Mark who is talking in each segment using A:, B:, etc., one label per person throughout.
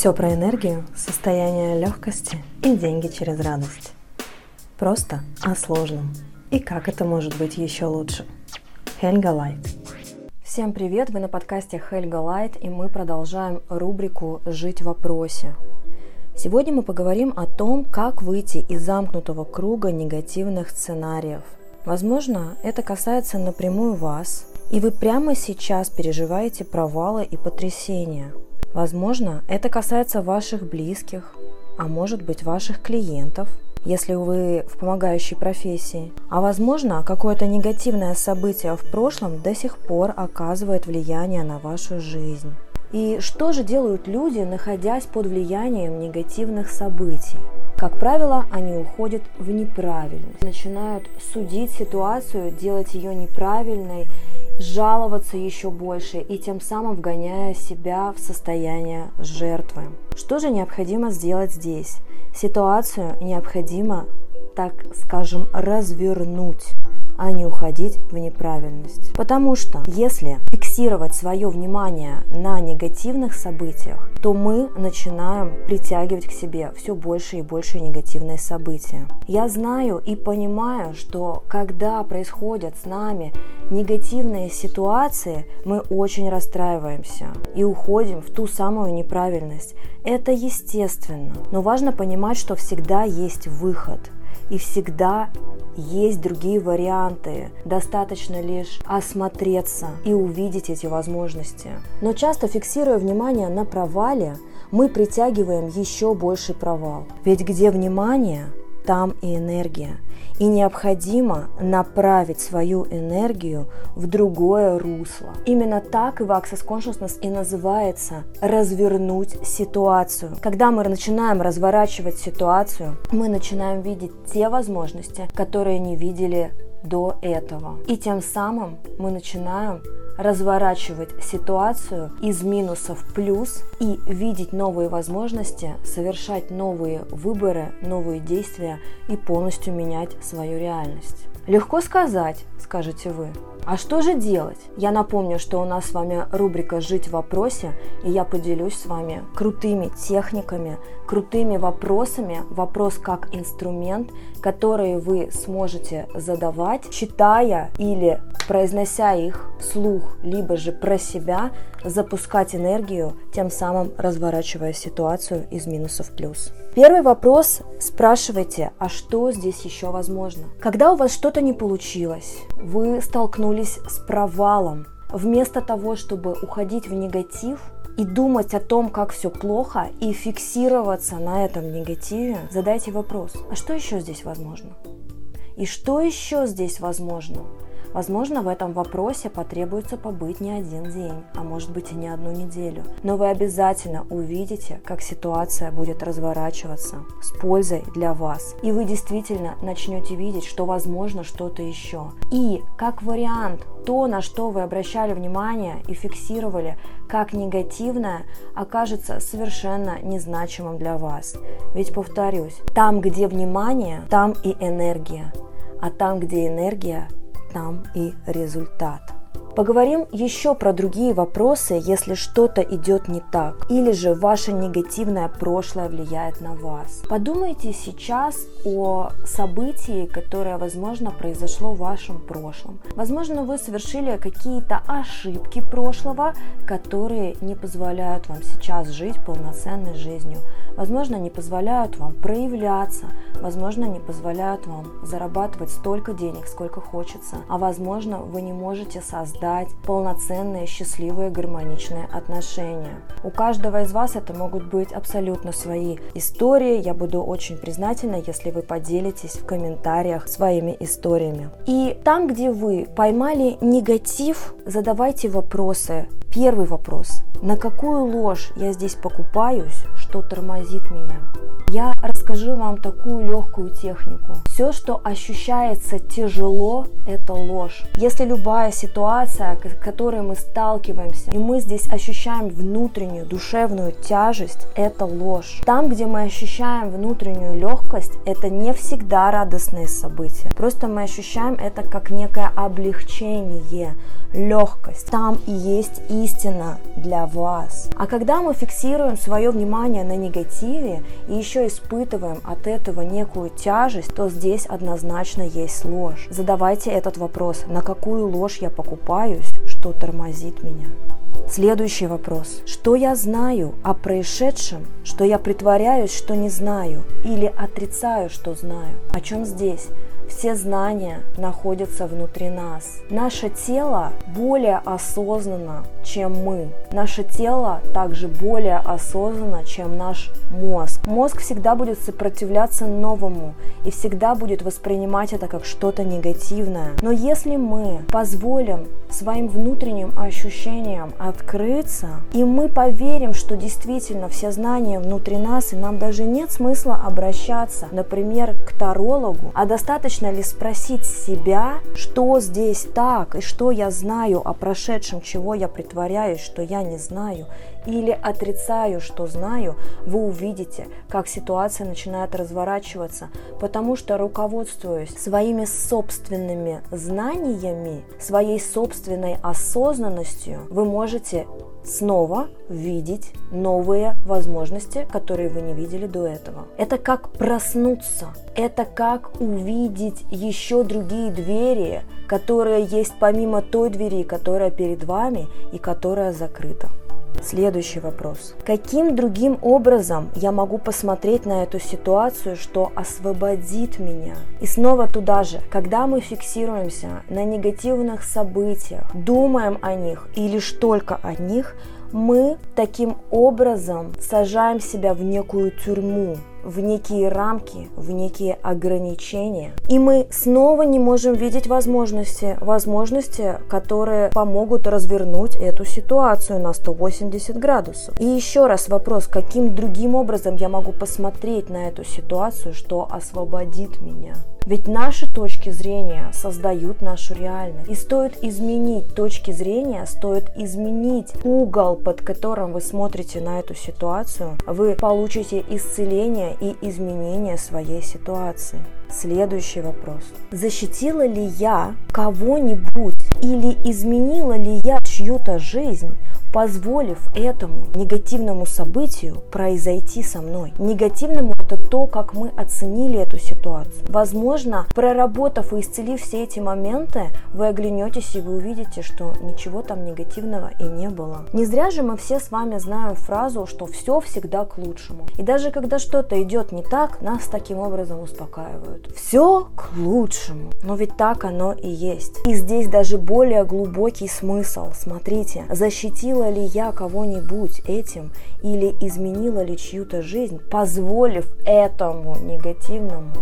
A: Все про энергию, состояние легкости и деньги через радость. Просто о сложном. И как это может быть еще лучше. Хельга Лайт. Всем привет! Вы на подкасте Хельга Лайт, и мы продолжаем рубрику «Жить в вопросе». Сегодня мы поговорим о том, как выйти из замкнутого круга негативных сценариев. Возможно, это касается напрямую вас, и вы прямо сейчас переживаете провалы и потрясения – Возможно, это касается ваших близких, а может быть ваших клиентов, если вы в помогающей профессии. А возможно, какое-то негативное событие в прошлом до сих пор оказывает влияние на вашу жизнь. И что же делают люди, находясь под влиянием негативных событий? Как правило, они уходят в неправильность, начинают судить ситуацию, делать ее неправильной жаловаться еще больше и тем самым вгоняя себя в состояние жертвы. Что же необходимо сделать здесь? Ситуацию необходимо, так скажем, развернуть а не уходить в неправильность. Потому что если фиксировать свое внимание на негативных событиях, то мы начинаем притягивать к себе все больше и больше негативные события. Я знаю и понимаю, что когда происходят с нами негативные ситуации, мы очень расстраиваемся и уходим в ту самую неправильность. Это естественно, но важно понимать, что всегда есть выход и всегда есть другие варианты. Достаточно лишь осмотреться и увидеть эти возможности. Но часто фиксируя внимание на провале, мы притягиваем еще больший провал. Ведь где внимание, там и энергия и необходимо направить свою энергию в другое русло. Именно так и Access Consciousness и называется развернуть ситуацию. Когда мы начинаем разворачивать ситуацию, мы начинаем видеть те возможности, которые не видели до этого. И тем самым мы начинаем разворачивать ситуацию из минуса в плюс и видеть новые возможности, совершать новые выборы, новые действия и полностью менять свою реальность. Легко сказать, скажете вы. А что же делать? Я напомню, что у нас с вами рубрика «Жить в вопросе», и я поделюсь с вами крутыми техниками, крутыми вопросами, вопрос как инструмент, которые вы сможете задавать, читая или произнося их вслух, либо же про себя, запускать энергию, тем самым разворачивая ситуацию из минуса в плюс. Первый вопрос спрашивайте, а что здесь еще возможно? Когда у вас что-то не получилось, вы столкнулись с провалом, вместо того, чтобы уходить в негатив, и думать о том, как все плохо, и фиксироваться на этом негативе, задайте вопрос, а что еще здесь возможно? И что еще здесь возможно? Возможно, в этом вопросе потребуется побыть не один день, а может быть и не одну неделю. Но вы обязательно увидите, как ситуация будет разворачиваться с пользой для вас. И вы действительно начнете видеть, что возможно что-то еще. И как вариант, то, на что вы обращали внимание и фиксировали как негативное, окажется совершенно незначимым для вас. Ведь повторюсь, там, где внимание, там и энергия. А там, где энергия, там и результат. Поговорим еще про другие вопросы, если что-то идет не так, или же ваше негативное прошлое влияет на вас. Подумайте сейчас о событии, которое, возможно, произошло в вашем прошлом. Возможно, вы совершили какие-то ошибки прошлого, которые не позволяют вам сейчас жить полноценной жизнью. Возможно, не позволяют вам проявляться, возможно, не позволяют вам зарабатывать столько денег, сколько хочется, а возможно, вы не можете создать полноценные, счастливые, гармоничные отношения. У каждого из вас это могут быть абсолютно свои истории. Я буду очень признательна, если вы поделитесь в комментариях своими историями. И там, где вы поймали негатив, задавайте вопросы. Первый вопрос. На какую ложь я здесь покупаюсь, что тормозит меня. Я расскажу вам такую легкую технику. Все, что ощущается тяжело, это ложь. Если любая ситуация, с которой мы сталкиваемся, и мы здесь ощущаем внутреннюю душевную тяжесть, это ложь. Там, где мы ощущаем внутреннюю легкость, это не всегда радостные события. Просто мы ощущаем это как некое облегчение, легкость. Там и есть истина для вас. А когда мы фиксируем свое внимание на негативе и еще испытываем от этого некую тяжесть, то здесь однозначно есть ложь. Задавайте этот вопрос, на какую ложь я покупаюсь, что тормозит меня. Следующий вопрос. Что я знаю о происшедшем, что я притворяюсь, что не знаю, или отрицаю, что знаю? О чем здесь? Все знания находятся внутри нас. Наше тело более осознанно, чем мы. Наше тело также более осознанно, чем наш мозг. Мозг всегда будет сопротивляться новому и всегда будет воспринимать это как что-то негативное. Но если мы позволим своим внутренним ощущениям открыться, и мы поверим, что действительно все знания внутри нас, и нам даже нет смысла обращаться, например, к тарологу, а достаточно ли спросить себя, что здесь так, и что я знаю о прошедшем, чего я притворяюсь, что я не знаю, или отрицаю, что знаю, вы увидите, как ситуация начинает разворачиваться, потому что руководствуясь своими собственными знаниями, своей собственной осознанностью, вы можете снова видеть новые возможности, которые вы не видели до этого. Это как проснуться, это как увидеть еще другие двери, которые есть помимо той двери, которая перед вами и которая закрыта. Следующий вопрос. Каким другим образом я могу посмотреть на эту ситуацию, что освободит меня? И снова туда же, когда мы фиксируемся на негативных событиях, думаем о них и лишь только о них, мы таким образом сажаем себя в некую тюрьму, в некие рамки, в некие ограничения. И мы снова не можем видеть возможности, возможности, которые помогут развернуть эту ситуацию на 180 градусов. И еще раз вопрос, каким другим образом я могу посмотреть на эту ситуацию, что освободит меня? Ведь наши точки зрения создают нашу реальность. И стоит изменить точки зрения, стоит изменить угол, под которым вы смотрите на эту ситуацию, вы получите исцеление и изменение своей ситуации. Следующий вопрос. Защитила ли я кого-нибудь или изменила ли я чью-то жизнь позволив этому негативному событию произойти со мной. Негативному это то, как мы оценили эту ситуацию. Возможно, проработав и исцелив все эти моменты, вы оглянетесь и вы увидите, что ничего там негативного и не было. Не зря же мы все с вами знаем фразу, что все всегда к лучшему. И даже когда что-то идет не так, нас таким образом успокаивают. Все к лучшему. Но ведь так оно и есть. И здесь даже более глубокий смысл. Смотрите, защитил Изменила ли я кого-нибудь этим или изменила ли чью-то жизнь, позволив этому негативному,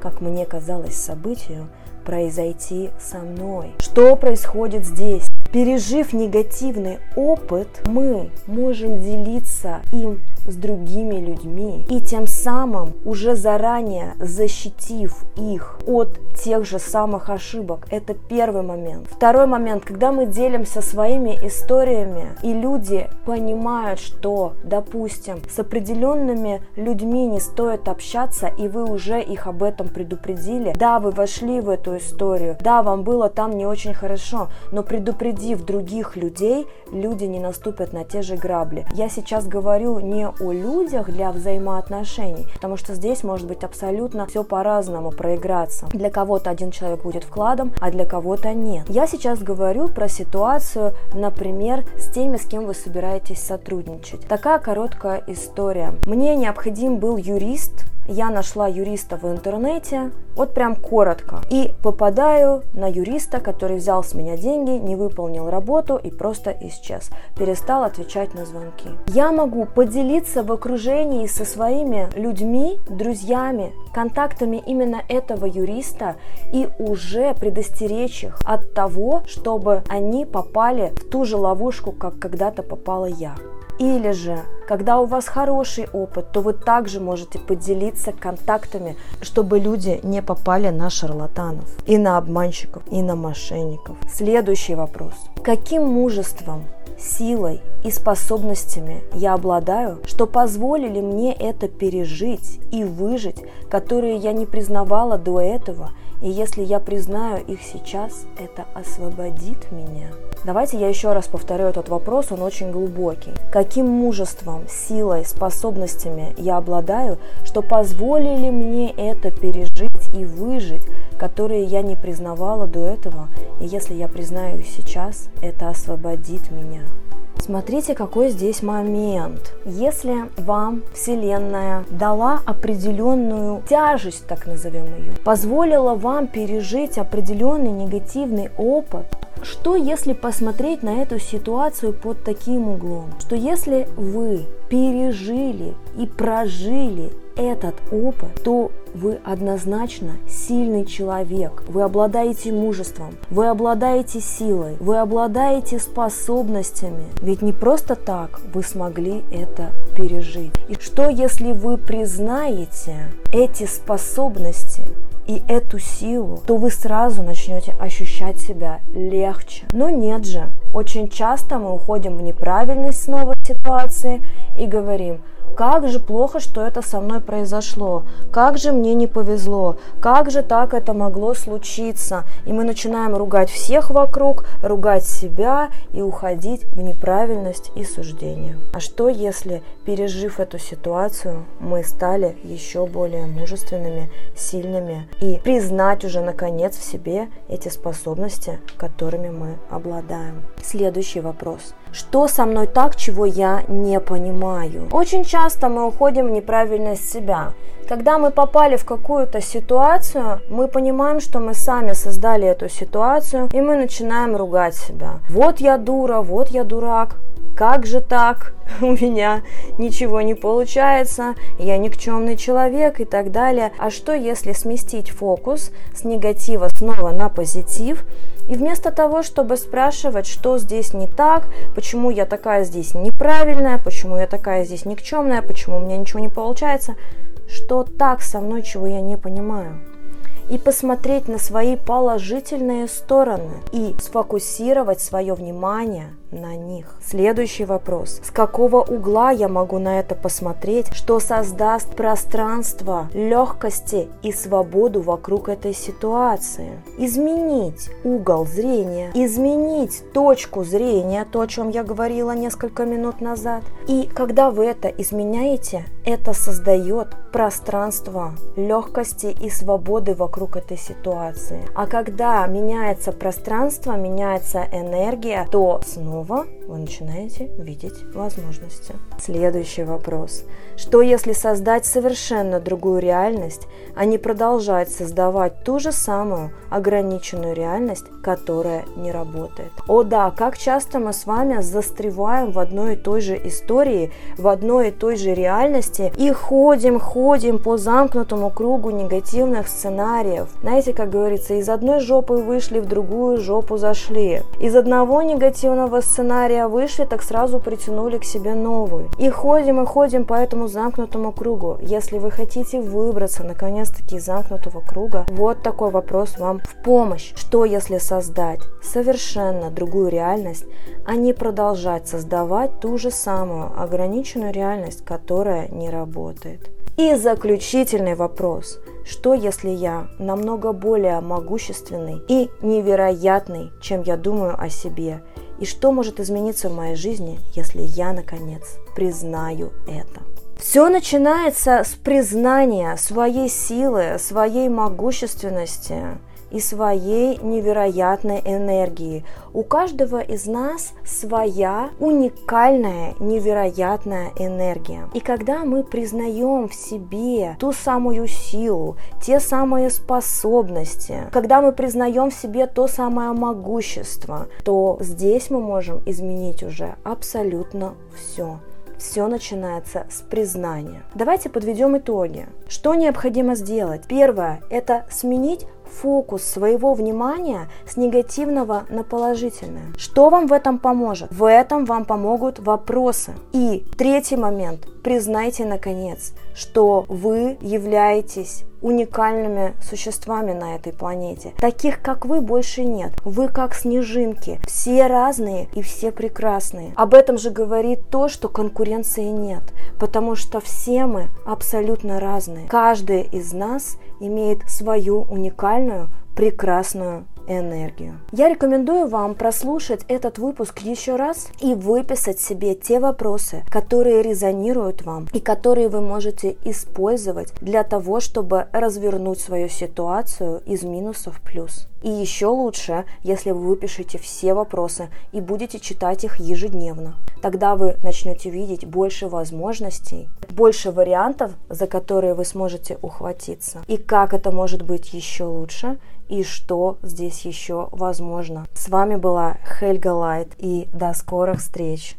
A: как мне казалось, событию произойти со мной? Что происходит здесь? Пережив негативный опыт, мы можем делиться им с другими людьми и тем самым уже заранее защитив их от тех же самых ошибок. Это первый момент. Второй момент, когда мы делимся своими историями и люди понимают, что, допустим, с определенными людьми не стоит общаться и вы уже их об этом предупредили. Да, вы вошли в эту историю, да, вам было там не очень хорошо, но предупредив других людей, люди не наступят на те же грабли. Я сейчас говорю не о людях для взаимоотношений, потому что здесь может быть абсолютно все по-разному проиграться. Для кого-то один человек будет вкладом, а для кого-то нет. Я сейчас говорю про ситуацию, например, с теми, с кем вы собираетесь сотрудничать. Такая короткая история. Мне необходим был юрист, я нашла юриста в интернете, вот прям коротко, и попадаю на юриста, который взял с меня деньги, не выполнил работу и просто исчез, перестал отвечать на звонки. Я могу поделиться в окружении со своими людьми, друзьями, контактами именно этого юриста и уже предостеречь их от того, чтобы они попали в ту же ловушку, как когда-то попала я. Или же Когда у вас хороший опыт, то вы также можете поделиться контактами, чтобы люди не попали на шарлатанов, и на обманщиков, и на мошенников. Следующий вопрос. Каким мужеством силой и способностями я обладаю, что позволили мне это пережить и выжить, которые я не признавала до этого, и если я признаю их сейчас, это освободит меня. Давайте я еще раз повторю этот вопрос, он очень глубокий. Каким мужеством, силой, способностями я обладаю, что позволили мне это пережить и выжить, которые я не признавала до этого, и если я признаю их сейчас, это освободит меня. Смотрите, какой здесь момент. Если вам Вселенная дала определенную тяжесть, так назовем ее, позволила вам пережить определенный негативный опыт, что если посмотреть на эту ситуацию под таким углом? Что если вы пережили и прожили этот опыт, то вы однозначно сильный человек. Вы обладаете мужеством, вы обладаете силой, вы обладаете способностями. Ведь не просто так вы смогли это пережить. И что если вы признаете эти способности, и эту силу, то вы сразу начнете ощущать себя легче. Но нет же, очень часто мы уходим в неправильность снова ситуации и говорим, как же плохо, что это со мной произошло, как же мне не повезло, как же так это могло случиться. И мы начинаем ругать всех вокруг, ругать себя и уходить в неправильность и суждение. А что если, пережив эту ситуацию, мы стали еще более мужественными, сильными и признать уже наконец в себе эти способности, которыми мы обладаем? Следующий вопрос. Что со мной так, чего я не понимаю? Очень часто мы уходим в неправильность себя. Когда мы попали в какую-то ситуацию, мы понимаем, что мы сами создали эту ситуацию, и мы начинаем ругать себя. Вот я дура, вот я дурак, как же так? У меня ничего не получается, я никчемный человек и так далее. А что если сместить фокус с негатива снова на позитив и вместо того, чтобы спрашивать, что здесь не так, почему я такая здесь неправильная, почему я такая здесь никчемная, почему у меня ничего не получается, что так со мной, чего я не понимаю. И посмотреть на свои положительные стороны и сфокусировать свое внимание на них. Следующий вопрос. С какого угла я могу на это посмотреть, что создаст пространство легкости и свободу вокруг этой ситуации? Изменить угол зрения, изменить точку зрения, то, о чем я говорила несколько минут назад. И когда вы это изменяете, это создает пространство легкости и свободы вокруг этой ситуации. А когда меняется пространство, меняется энергия, то снова слово вы начинаете видеть возможности. Следующий вопрос. Что если создать совершенно другую реальность, а не продолжать создавать ту же самую ограниченную реальность, которая не работает? О да, как часто мы с вами застреваем в одной и той же истории, в одной и той же реальности и ходим, ходим по замкнутому кругу негативных сценариев. Знаете, как говорится, из одной жопы вышли, в другую жопу зашли. Из одного негативного сценария вышли, так сразу притянули к себе новую. И ходим и ходим по этому замкнутому кругу. Если вы хотите выбраться наконец-таки из замкнутого круга, вот такой вопрос вам в помощь. Что если создать совершенно другую реальность, а не продолжать создавать ту же самую ограниченную реальность, которая не работает? И заключительный вопрос. Что если я намного более могущественный и невероятный, чем я думаю о себе? И что может измениться в моей жизни, если я, наконец, признаю это? Все начинается с признания своей силы, своей могущественности – и своей невероятной энергии. У каждого из нас своя уникальная, невероятная энергия. И когда мы признаем в себе ту самую силу, те самые способности, когда мы признаем в себе то самое могущество, то здесь мы можем изменить уже абсолютно все все начинается с признания. Давайте подведем итоги. Что необходимо сделать? Первое – это сменить фокус своего внимания с негативного на положительное. Что вам в этом поможет? В этом вам помогут вопросы. И третий момент. Признайте, наконец, что вы являетесь уникальными существами на этой планете. Таких, как вы, больше нет. Вы как снежинки. Все разные и все прекрасные. Об этом же говорит то, что конкуренции нет. Потому что все мы абсолютно разные. Каждый из нас имеет свою уникальную, прекрасную энергию. Я рекомендую вам прослушать этот выпуск еще раз и выписать себе те вопросы, которые резонируют вам и которые вы можете использовать для того, чтобы развернуть свою ситуацию из минусов в плюс. И еще лучше, если вы выпишете все вопросы и будете читать их ежедневно. Тогда вы начнете видеть больше возможностей, больше вариантов, за которые вы сможете ухватиться. И как это может быть еще лучше, и что здесь еще возможно. С вами была Хельга Лайт и до скорых встреч!